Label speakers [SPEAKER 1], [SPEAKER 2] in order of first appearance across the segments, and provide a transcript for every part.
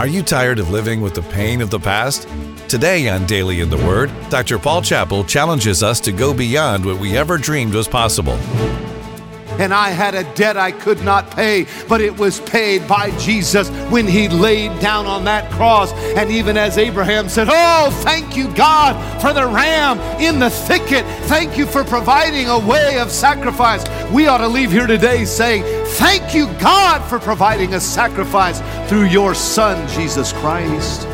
[SPEAKER 1] Are you tired of living with the pain of the past? Today on Daily in the Word, Dr. Paul Chappell challenges us to go beyond what we ever dreamed was possible
[SPEAKER 2] and I had a debt I could not pay, but it was paid by Jesus when he laid down on that cross. And even as Abraham said, Oh, thank you, God, for the ram in the thicket. Thank you for providing a way of sacrifice. We ought to leave here today saying, Thank you, God, for providing a sacrifice through your Son, Jesus Christ.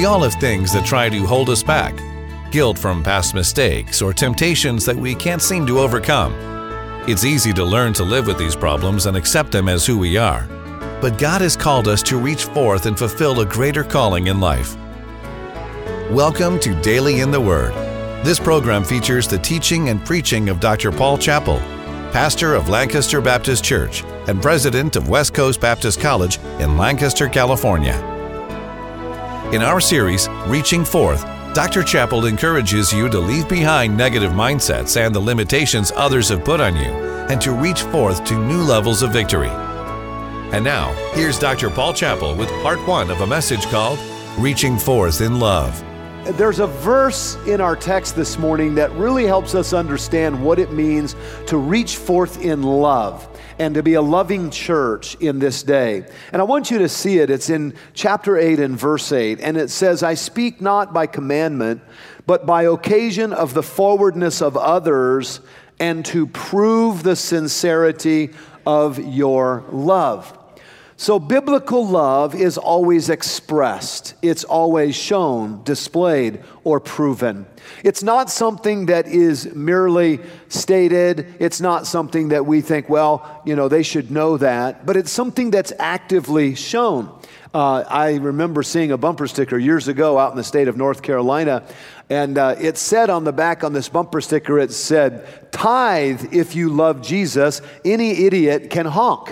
[SPEAKER 1] We all have things that try to hold us back guilt from past mistakes or temptations that we can't seem to overcome. It's easy to learn to live with these problems and accept them as who we are. But God has called us to reach forth and fulfill a greater calling in life. Welcome to Daily in the Word. This program features the teaching and preaching of Dr. Paul Chappell, pastor of Lancaster Baptist Church and president of West Coast Baptist College in Lancaster, California. In our series, Reaching Forth, Dr. Chappell encourages you to leave behind negative mindsets and the limitations others have put on you and to reach forth to new levels of victory. And now, here's Dr. Paul Chappell with part one of a message called Reaching Forth in Love.
[SPEAKER 2] There's a verse in our text this morning that really helps us understand what it means to reach forth in love and to be a loving church in this day. And I want you to see it. It's in chapter 8 and verse 8. And it says, I speak not by commandment, but by occasion of the forwardness of others, and to prove the sincerity of your love. So, biblical love is always expressed, it's always shown, displayed, or proven. It's not something that is merely stated. It's not something that we think, well, you know, they should know that, but it's something that's actively shown. Uh, I remember seeing a bumper sticker years ago out in the state of North Carolina, and uh, it said on the back on this bumper sticker, it said, Tithe if you love Jesus, any idiot can honk.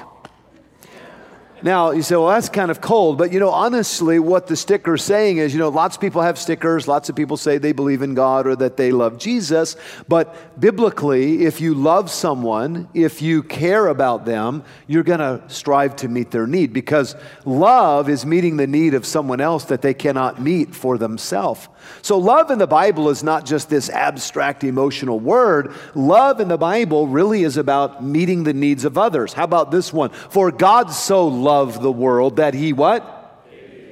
[SPEAKER 2] Now, you say, well, that's kind of cold. But, you know, honestly, what the sticker is saying is, you know, lots of people have stickers. Lots of people say they believe in God or that they love Jesus. But biblically, if you love someone, if you care about them, you're going to strive to meet their need because love is meeting the need of someone else that they cannot meet for themselves. So, love in the Bible is not just this abstract emotional word. Love in the Bible really is about meeting the needs of others. How about this one? For God so loved the world that he what?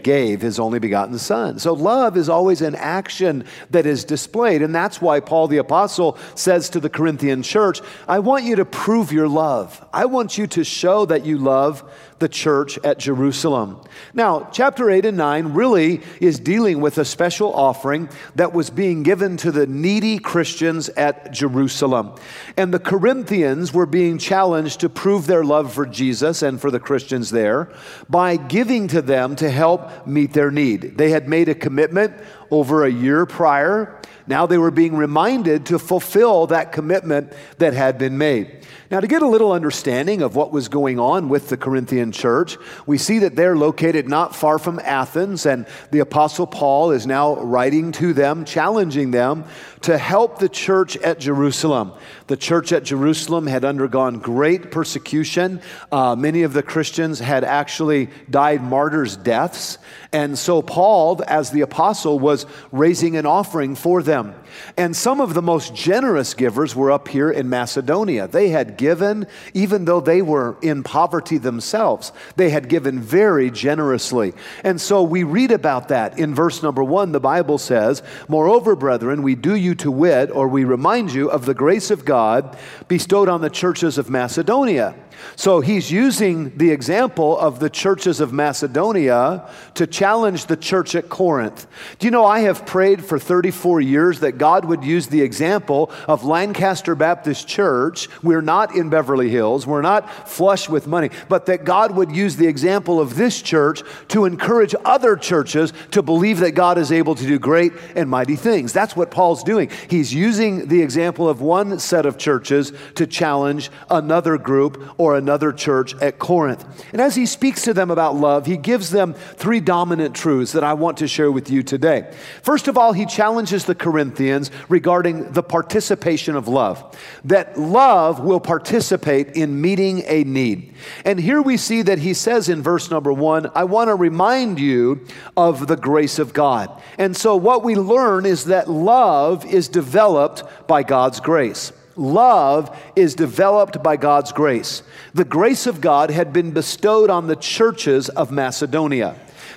[SPEAKER 2] gave his only begotten son. So love is always an action that is displayed. And that's why Paul the Apostle says to the Corinthian church, I want you to prove your love. I want you to show that you love the church at Jerusalem. Now, chapter 8 and 9 really is dealing with a special offering that was being given to the needy Christians at Jerusalem. And the Corinthians were being challenged to prove their love for Jesus and for the Christians there by giving to them to help meet their need. They had made a commitment over a year prior. Now they were being reminded to fulfill that commitment that had been made. Now, to get a little understanding of what was going on with the Corinthian church, we see that they're located not far from Athens, and the Apostle Paul is now writing to them, challenging them to help the church at Jerusalem. The church at Jerusalem had undergone great persecution. Uh, many of the Christians had actually died martyrs' deaths. And so, Paul, as the apostle, was raising an offering for them. And some of the most generous givers were up here in Macedonia. They had given, even though they were in poverty themselves, they had given very generously. And so we read about that in verse number one. The Bible says, Moreover, brethren, we do you to wit, or we remind you of the grace of God bestowed on the churches of Macedonia so he's using the example of the churches of Macedonia to challenge the church at Corinth. Do you know, I have prayed for 34 years that God would use the example of Lancaster Baptist Church. We're not in Beverly Hills, we're not flush with money, but that God would use the example of this church to encourage other churches to believe that God is able to do great and mighty things. That's what Paul's doing. He's using the example of one set of churches to challenge another group or another church at Corinth. And as he speaks to them about love, he gives them three dominant truths that I want to share with you today. First of all, he challenges the Corinthians regarding the participation of love, that love will participate in meeting a need. And here we see that he says in verse number one, I want to remind you of the grace of God. And so what we learn is that love is developed by God's grace. Love is developed by God's grace. The grace of God had been bestowed on the churches of Macedonia.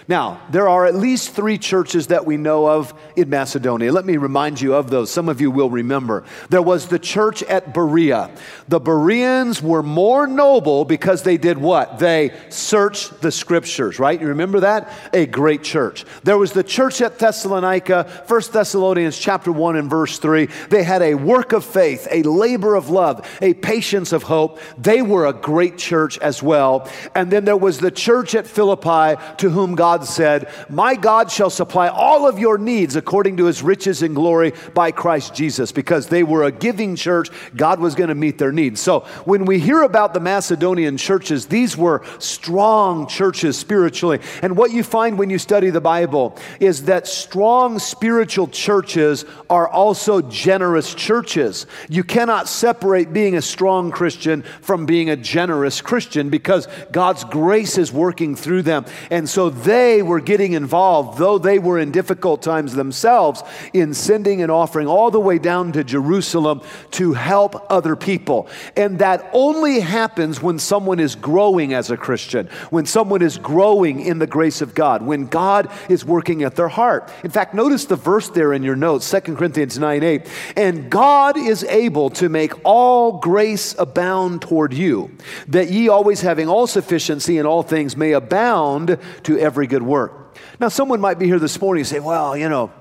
[SPEAKER 2] Now, there are at least three churches that we know of in Macedonia. Let me remind you of those. Some of you will remember. There was the church at Berea. The Bereans were more noble because they did what? They searched the scriptures, right? You remember that? A great church. There was the church at Thessalonica, 1 Thessalonians chapter 1 and verse 3. They had a work of faith, a labor of love, a patience of hope. They were a great church as well. And then there was the church at Philippi to whom God God said, My God shall supply all of your needs according to his riches and glory by Christ Jesus, because they were a giving church. God was going to meet their needs. So when we hear about the Macedonian churches, these were strong churches spiritually. And what you find when you study the Bible is that strong spiritual churches are also generous churches. You cannot separate being a strong Christian from being a generous Christian because God's grace is working through them. And so they they were getting involved, though they were in difficult times themselves, in sending an offering all the way down to Jerusalem to help other people. And that only happens when someone is growing as a Christian, when someone is growing in the grace of God, when God is working at their heart. In fact, notice the verse there in your notes, 2 Corinthians 9 8. And God is able to make all grace abound toward you, that ye always having all sufficiency in all things may abound to every good good work. Now, someone might be here this morning and say, well, you know,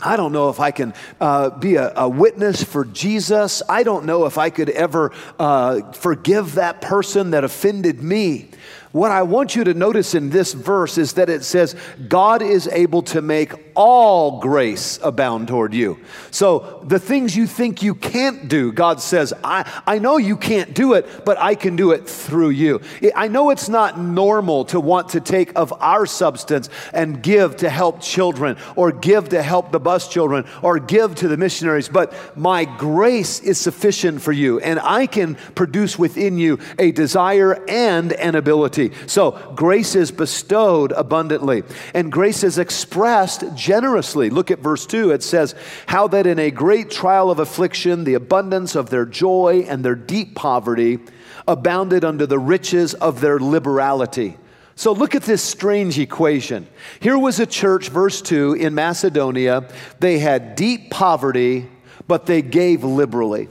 [SPEAKER 2] I don't know if I can uh, be a, a, witness for Jesus. I don't know if I could ever uh, forgive that person that offended me. What I want you to notice in this verse is that it says, God is able to make all grace abound toward you. So the things you think you can't do, God says, I, I know you can't do it, but I can do it through you. I know it's not normal to want to take of our substance and give to help children or give to help the bus children or give to the missionaries, but my grace is sufficient for you and I can produce within you a desire and an ability. So grace is bestowed abundantly, and grace is expressed generously. Look at verse 2. It says, How that in a great trial of affliction, the abundance of their joy and their deep poverty abounded under the riches of their liberality. So look at this strange equation. Here was a church, verse 2, in Macedonia. They had deep poverty, but they gave liberally.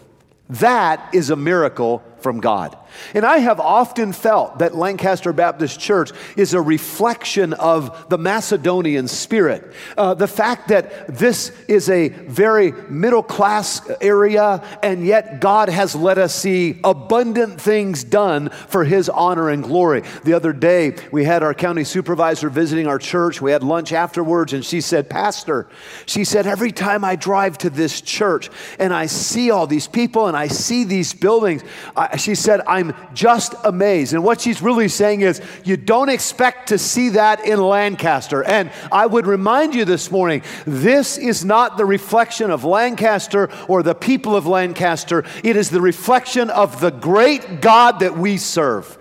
[SPEAKER 2] That is a miracle from God. And I have often felt that Lancaster Baptist Church is a reflection of the Macedonian spirit. Uh, the fact that this is a very middle class area, and yet God has let us see abundant things done for His honor and glory. The other day, we had our county supervisor visiting our church. We had lunch afterwards, and she said, Pastor, she said, every time I drive to this church and I see all these people and I see these buildings, I, she said, I'm I'm just amazed. And what she's really saying is, you don't expect to see that in Lancaster. And I would remind you this morning this is not the reflection of Lancaster or the people of Lancaster, it is the reflection of the great God that we serve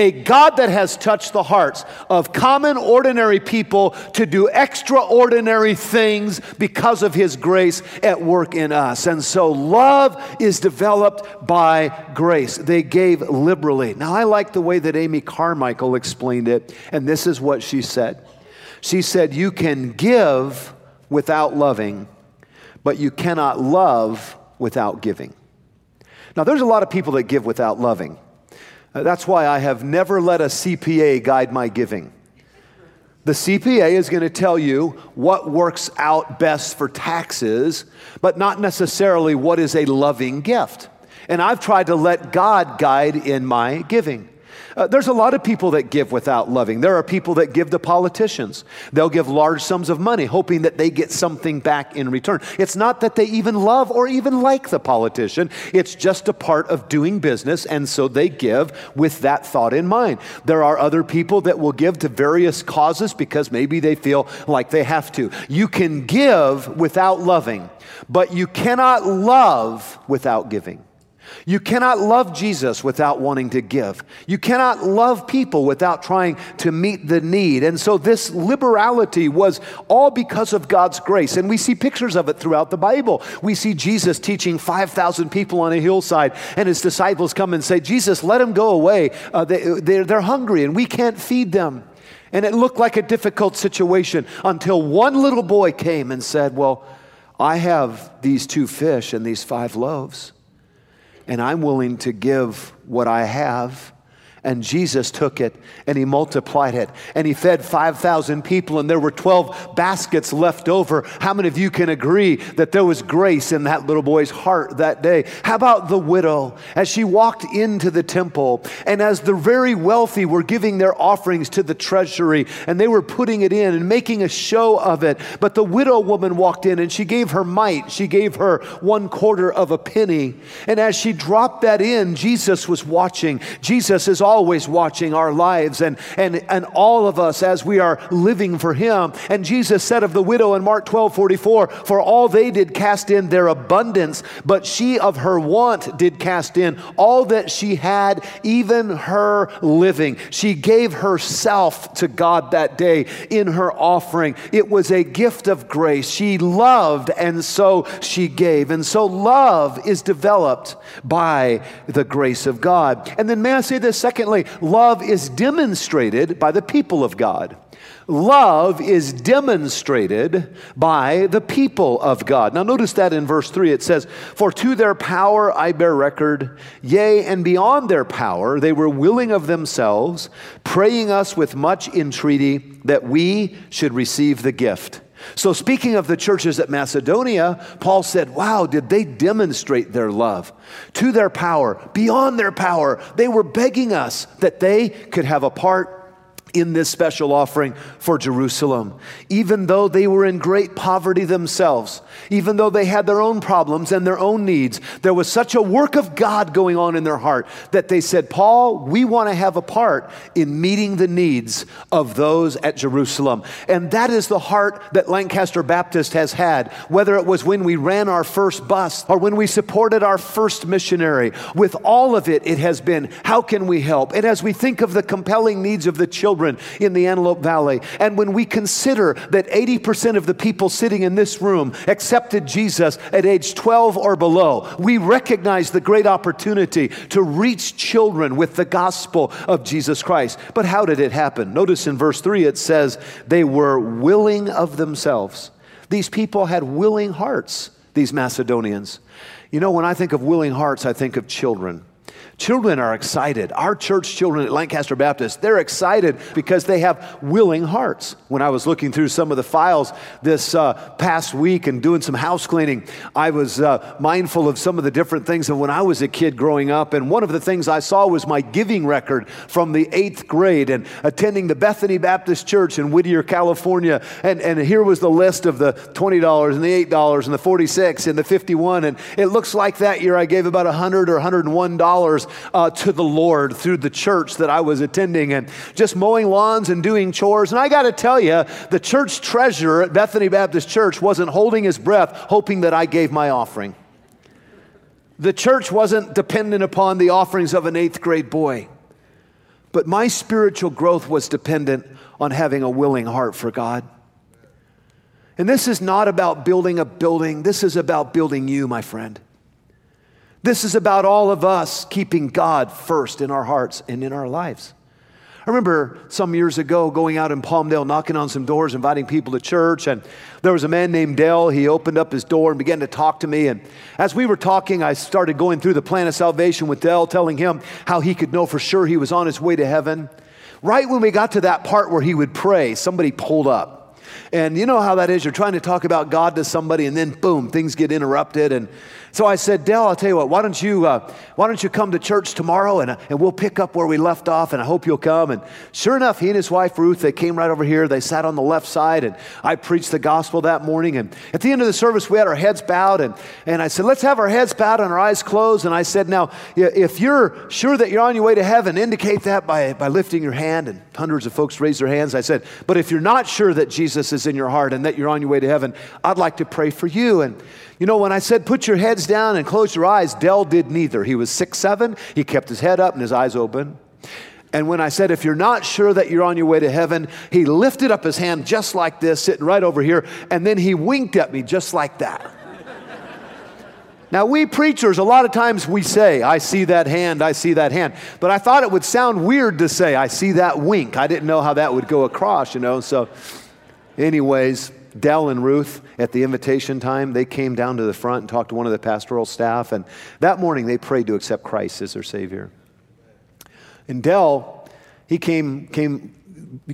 [SPEAKER 2] a God that has touched the hearts of common, ordinary people to do extraordinary things because of His grace at work in us. And so love is developed by grace. They gave liberally. Now, I like the way that Amy Carmichael explained it, and this is what she said. She said, You can give without loving, but you cannot love without giving. Now, there's a lot of people that give without loving. Uh, that's why I have never let a CPA guide my giving. The CPA is going to tell you what works out best for taxes, but not necessarily what is a loving gift. And I've tried to let God guide in my giving. Uh, there's a lot of people that give without loving. There are people that give to politicians. They'll give large sums of money, hoping that they get something back in return. It's not that they even love or even like the politician, it's just a part of doing business, and so they give with that thought in mind. There are other people that will give to various causes because maybe they feel like they have to. You can give without loving, but you cannot love without giving. You cannot love Jesus without wanting to give. You cannot love people without trying to meet the need. And so, this liberality was all because of God's grace. And we see pictures of it throughout the Bible. We see Jesus teaching 5,000 people on a hillside, and his disciples come and say, Jesus, let them go away. Uh, they, they're, they're hungry, and we can't feed them. And it looked like a difficult situation until one little boy came and said, Well, I have these two fish and these five loaves and I'm willing to give what I have and Jesus took it and he multiplied it and he fed 5,000 people and there were 12 baskets left over. How many of you can agree that there was grace in that little boy's heart that day? How about the widow as she walked into the temple and as the very wealthy were giving their offerings to the treasury and they were putting it in and making a show of it. But the widow woman walked in and she gave her mite. She gave her one quarter of a penny. And as she dropped that in, Jesus was watching. Jesus is always watching our lives and, and, and all of us as we are living for Him. And Jesus said of the widow in Mark 12 44, For all they did cast in their abundance, but she of her want did cast in all that she had, even her living. She gave herself to God that day in her offering. It was a gift of grace. She loved, and so she gave. And so love is developed by the grace of God. And then, may I say this second? Secondly, love is demonstrated by the people of God. Love is demonstrated by the people of God. Now, notice that in verse 3 it says, For to their power I bear record, yea, and beyond their power they were willing of themselves, praying us with much entreaty that we should receive the gift. So, speaking of the churches at Macedonia, Paul said, Wow, did they demonstrate their love to their power, beyond their power? They were begging us that they could have a part in this special offering for Jerusalem. Even though they were in great poverty themselves, even though they had their own problems and their own needs, there was such a work of God going on in their heart that they said, Paul, we want to have a part in meeting the needs of those at Jerusalem. And that is the heart that Lancaster Baptist has had, whether it was when we ran our first bus or when we supported our first missionary. With all of it, it has been, how can we help? And as we think of the compelling needs of the children, children in the Antelope Valley. And when we consider that 80% of the people sitting in this room accepted Jesus at age 12 or below, we recognize the great opportunity to reach children with the gospel of Jesus Christ. But how did it happen? Notice in verse 3 it says, they were willing of themselves. These people had willing hearts, these Macedonians. You know, when I think of willing hearts, I think of children. Children are excited. Our church children at Lancaster Baptist, they're excited because they have willing hearts. When I was looking through some of the files this uh, past week and doing some house cleaning, I was uh, mindful of some of the different things of when I was a kid growing up. And one of the things I saw was my giving record from the eighth grade and attending the Bethany Baptist Church in Whittier, California. And, and here was the list of the $20 and the $8 and the 46 and the 51. And it looks like that year I gave about 100 or $101 uh, to the Lord through the church that I was attending and just mowing lawns and doing chores. And I got to tell you, the church treasurer at Bethany Baptist Church wasn't holding his breath hoping that I gave my offering. The church wasn't dependent upon the offerings of an eighth grade boy. But my spiritual growth was dependent on having a willing heart for God. And this is not about building a building, this is about building you, my friend. This is about all of us keeping God first in our hearts and in our lives. I remember some years ago going out in Palmdale, knocking on some doors, inviting people to church, and there was a man named Dale. He opened up his door and began to talk to me. And as we were talking, I started going through the plan of salvation with Dale, telling him how he could know for sure he was on his way to heaven. Right when we got to that part where he would pray, somebody pulled up. And you know how that is. You're trying to talk about God to somebody, and then boom, things get interrupted. And So I said, Dell, I'll tell you what, why don't you, uh, why don't you come to church tomorrow and, and we'll pick up where we left off and I hope you'll come. And sure enough, he and his wife Ruth, they came right over here. They sat on the left side and I preached the gospel that morning. And at the end of the service, we had our heads bowed and, and I said, let's have our heads bowed and our eyes closed. And I said, now, if you're sure that you're on your way to heaven, indicate that by, by lifting your hand. And hundreds of folks raised their hands. I said, but if you're not sure that Jesus is in your heart and that you're on your way to heaven, I'd like to pray for you. And you know, when I said put your heads down and close your eyes, Dell did neither. He was six seven. He kept his head up and his eyes open. And when I said, if you're not sure that you're on your way to heaven, he lifted up his hand just like this, sitting right over here, and then he winked at me just like that. now, we preachers, a lot of times we say, I see that hand, I see that hand. But I thought it would sound weird to say, I see that wink. I didn't know how that would go across, you know. So, anyways, Dell and Ruth, at the invitation time, they came down to the front and talked to one of the pastoral staff. And that morning, they prayed to accept Christ as their Savior. And Dell, he came, came,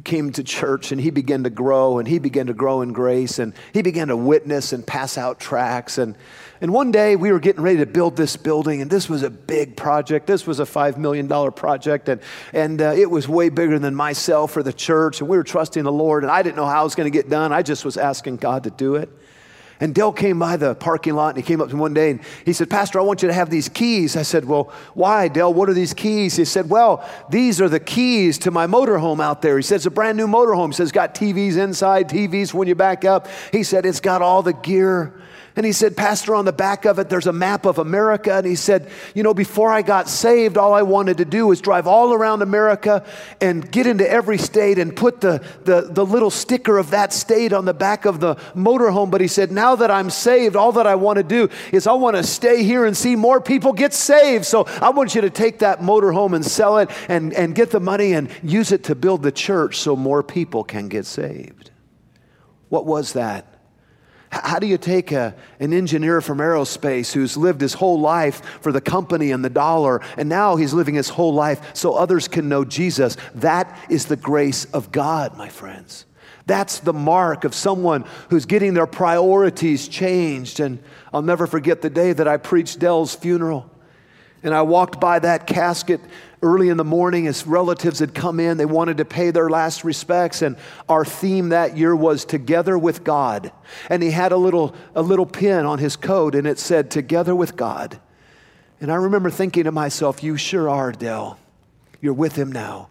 [SPEAKER 2] came to church and he began to grow and he began to grow in grace and he began to witness and pass out tracts. And and one day we were getting ready to build this building, and this was a big project. This was a $5 million project, and, and uh, it was way bigger than myself or the church. And we were trusting the Lord, and I didn't know how it was going to get done. I just was asking God to do it. And Dell came by the parking lot and he came up to me one day and he said, Pastor, I want you to have these keys. I said, Well, why, Dell? What are these keys? He said, Well, these are the keys to my motorhome out there. He said, It's a brand new motorhome. He says, Got TVs inside, TVs when you back up. He said, It's got all the gear. And he said, Pastor, on the back of it, there's a map of America. And he said, You know, before I got saved, all I wanted to do was drive all around America and get into every state and put the, the, the little sticker of that state on the back of the motorhome. But he said, Now that I'm saved, all that I want to do is I want to stay here and see more people get saved. So I want you to take that motorhome and sell it and, and get the money and use it to build the church so more people can get saved. What was that? How do you take a, an engineer from aerospace who's lived his whole life for the company and the dollar, and now he's living his whole life so others can know Jesus? That is the grace of God, my friends. That's the mark of someone who's getting their priorities changed. And I'll never forget the day that I preached Dell's funeral. And I walked by that casket early in the morning his relatives had come in. They wanted to pay their last respects. And our theme that year was Together with God. And he had a little, a little pin on his coat and it said, Together with God. And I remember thinking to myself, You sure are, Dell. You're with him now.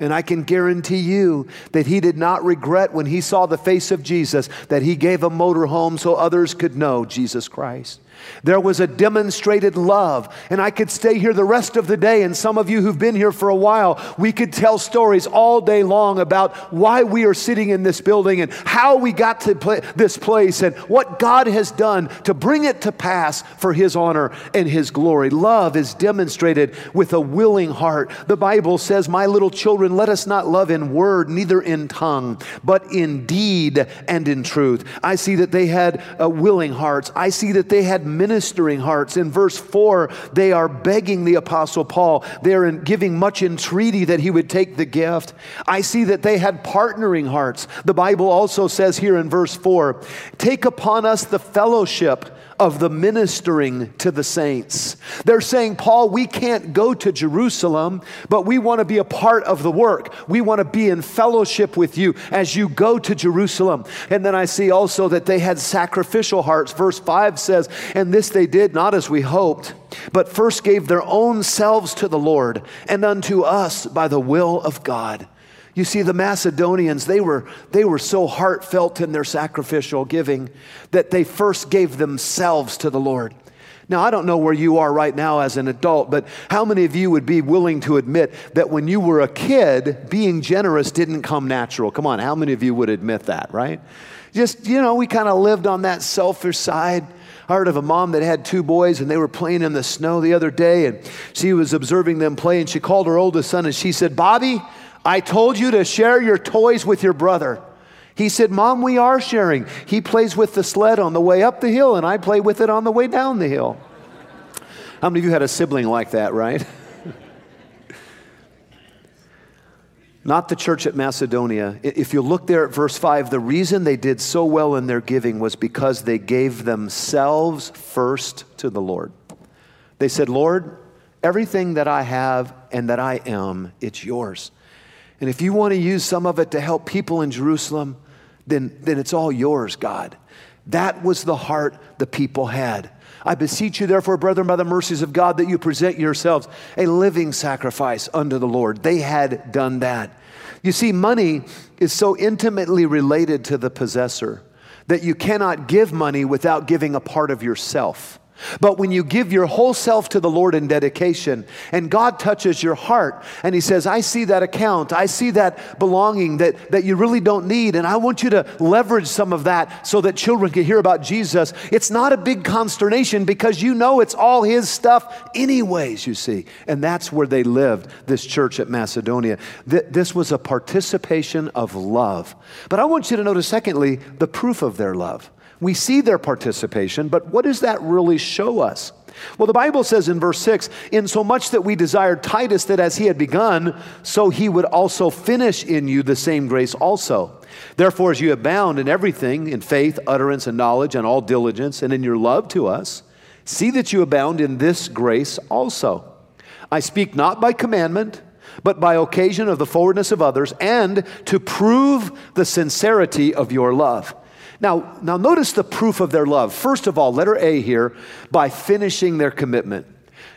[SPEAKER 2] And I can guarantee you that he did not regret when he saw the face of Jesus that he gave a motorhome so others could know Jesus Christ. There was a demonstrated love. And I could stay here the rest of the day. And some of you who've been here for a while, we could tell stories all day long about why we are sitting in this building and how we got to this place and what God has done to bring it to pass for His honor and His glory. Love is demonstrated with a willing heart. The Bible says, My little children, let us not love in word, neither in tongue, but in deed and in truth. I see that they had uh, willing hearts. I see that they had ministering hearts. In verse 4, they are begging the Apostle Paul. They're giving much entreaty that he would take the gift. I see that they had partnering hearts. The Bible also says here in verse 4 take upon us the fellowship of the ministering to the saints. They're saying, Paul, we can't go to Jerusalem, but we want to be a part of the work. We want to be in fellowship with you as you go to Jerusalem. And then I see also that they had sacrificial hearts. Verse 5 says, And this they did not as we hoped, but first gave their own selves to the Lord and unto us by the will of God. You see, the Macedonians, they were, they were so heartfelt in their sacrificial giving that they first gave themselves to the Lord. Now, I don't know where you are right now as an adult, but how many of you would be willing to admit that when you were a kid, being generous didn't come natural? Come on, how many of you would admit that, right? Just, you know, we kind of lived on that selfish side. I heard of a mom that had two boys and they were playing in the snow the other day and she was observing them play and she called her oldest son and she said, Bobby, I told you to share your toys with your brother. He said, Mom, we are sharing. He plays with the sled on the way up the hill, and I play with it on the way down the hill. How many of you had a sibling like that, right? not the church at Macedonia. If you look there at verse 5, the reason they did so well in their giving was because they gave themselves first to the Lord. They said, Lord, everything that I have and that I am, it's yours. And if you want to use some of it to help people in Jerusalem, then, then it's all yours, God. That was the heart the people had. I beseech you, therefore, brethren, by the mercies of God, that you present yourselves a living sacrifice unto the Lord. They had done that. You see, money is so intimately related to the possessor that you cannot give money without giving a part of yourself. But when you give your whole self to the Lord in dedication and God touches your heart and He says, I see that account, I see that belonging that, that you really don't need, and I want you to leverage some of that so that children can hear about Jesus, it's not a big consternation because you know it's all His stuff, anyways, you see. And that's where they lived, this church at Macedonia. Th- this was a participation of love. But I want you to notice, secondly, the proof of their love. We see their participation, but what does that really show us? Well, the Bible says in verse 6 In so much that we desired Titus that as he had begun, so he would also finish in you the same grace also. Therefore, as you abound in everything, in faith, utterance, and knowledge, and all diligence, and in your love to us, see that you abound in this grace also. I speak not by commandment, but by occasion of the forwardness of others, and to prove the sincerity of your love. Now, now notice the proof of their love. First of all, letter A here, by finishing their commitment.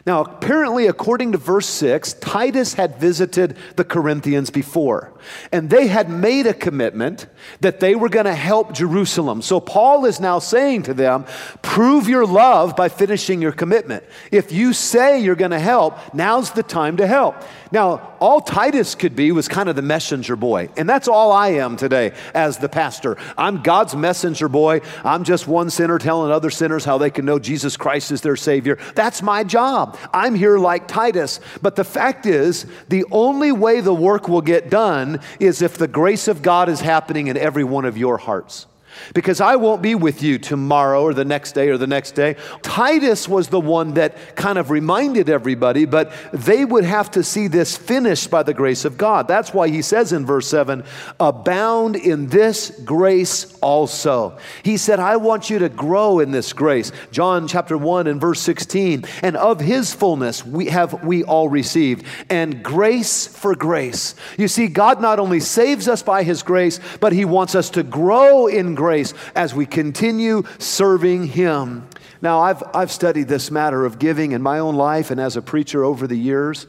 [SPEAKER 2] Now, apparently, according to verse 6, Titus had visited the Corinthians before, and they had made a commitment that they were going to help Jerusalem. So, Paul is now saying to them, prove your love by finishing your commitment. If you say you're going to help, now's the time to help. Now, all Titus could be was kind of the messenger boy. And that's all I am today as the pastor. I'm God's messenger boy. I'm just one sinner telling other sinners how they can know Jesus Christ is their Savior. That's my job. I'm here like Titus. But the fact is, the only way the work will get done is if the grace of God is happening in every one of your hearts because I won't be with you tomorrow or the next day or the next day. Titus was the one that kind of reminded everybody, but they would have to see this finished by the grace of God. That's why he says in verse 7 abound in this grace also. He said, I want you to grow in this grace. John chapter 1 and verse 16, and of his fullness we have we all received, and grace for grace. You see, God not only saves us by his grace, but he wants us to grow in grace grace as we continue serving Him. Now, I've, I've studied this matter of giving in my own life and as a preacher over the years.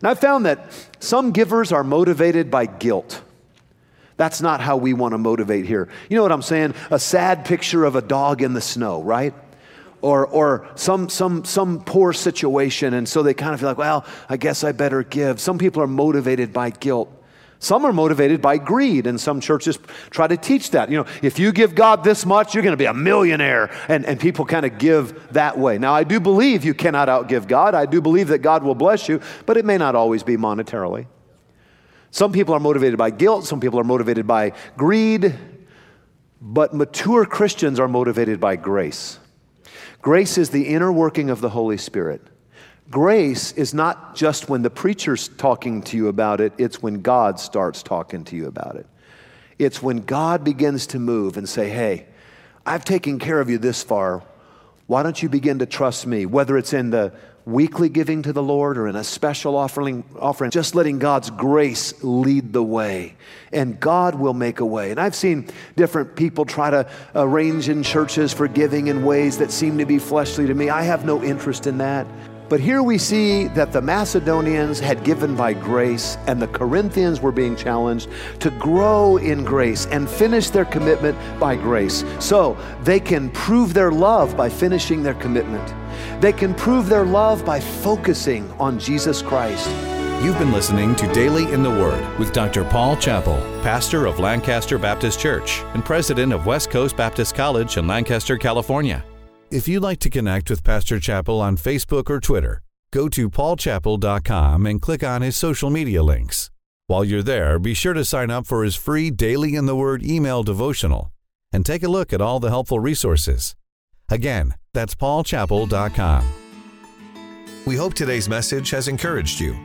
[SPEAKER 2] And I've found that some givers are motivated by guilt. That's not how we want to motivate here. You know what I'm saying? A sad picture of a dog in the snow, right? Or, or some, some, some poor situation, and so they kind of feel like, well, I guess I better give. Some people are motivated by guilt. Some are motivated by greed, and some churches try to teach that. You know, if you give God this much, you're going to be a millionaire. And, and people kind of give that way. Now, I do believe you cannot outgive God. I do believe that God will bless you, but it may not always be monetarily. Some people are motivated by guilt, some people are motivated by greed, but mature Christians are motivated by grace. Grace is the inner working of the Holy Spirit. Grace is not just when the preacher's talking to you about it, it's when God starts talking to you about it. It's when God begins to move and say, Hey, I've taken care of you this far. Why don't you begin to trust me? Whether it's in the weekly giving to the Lord or in a special offering, offering, just letting God's grace lead the way. And God will make a way. And I've seen different people try to arrange in churches for giving in ways that seem to be fleshly to me. I have no interest in that. But here we see that the Macedonians had given by grace, and the Corinthians were being challenged to grow in grace and finish their commitment by grace. So they can prove their love by finishing their commitment. They can prove their love by focusing on Jesus Christ.
[SPEAKER 1] You've been listening to Daily in the Word with Dr. Paul Chappell, pastor of Lancaster Baptist Church and president of West Coast Baptist College in Lancaster, California. If you'd like to connect with Pastor Chappell on Facebook or Twitter, go to paulchappell.com and click on his social media links. While you're there, be sure to sign up for his free Daily in the Word email devotional and take a look at all the helpful resources. Again, that's paulchappell.com. We hope today's message has encouraged you.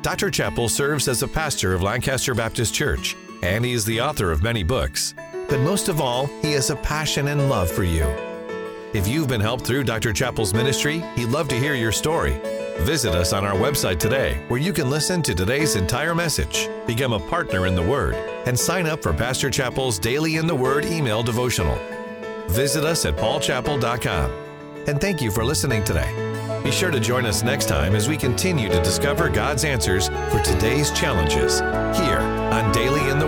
[SPEAKER 1] Dr. Chappell serves as a pastor of Lancaster Baptist Church, and he is the author of many books. But most of all, he has a passion and love for you. If you've been helped through Dr. Chappell's ministry, he'd love to hear your story. Visit us on our website today, where you can listen to today's entire message, become a partner in the Word, and sign up for Pastor Chappell's Daily in the Word email devotional. Visit us at paulchappell.com. And thank you for listening today. Be sure to join us next time as we continue to discover God's answers for today's challenges here on Daily in the.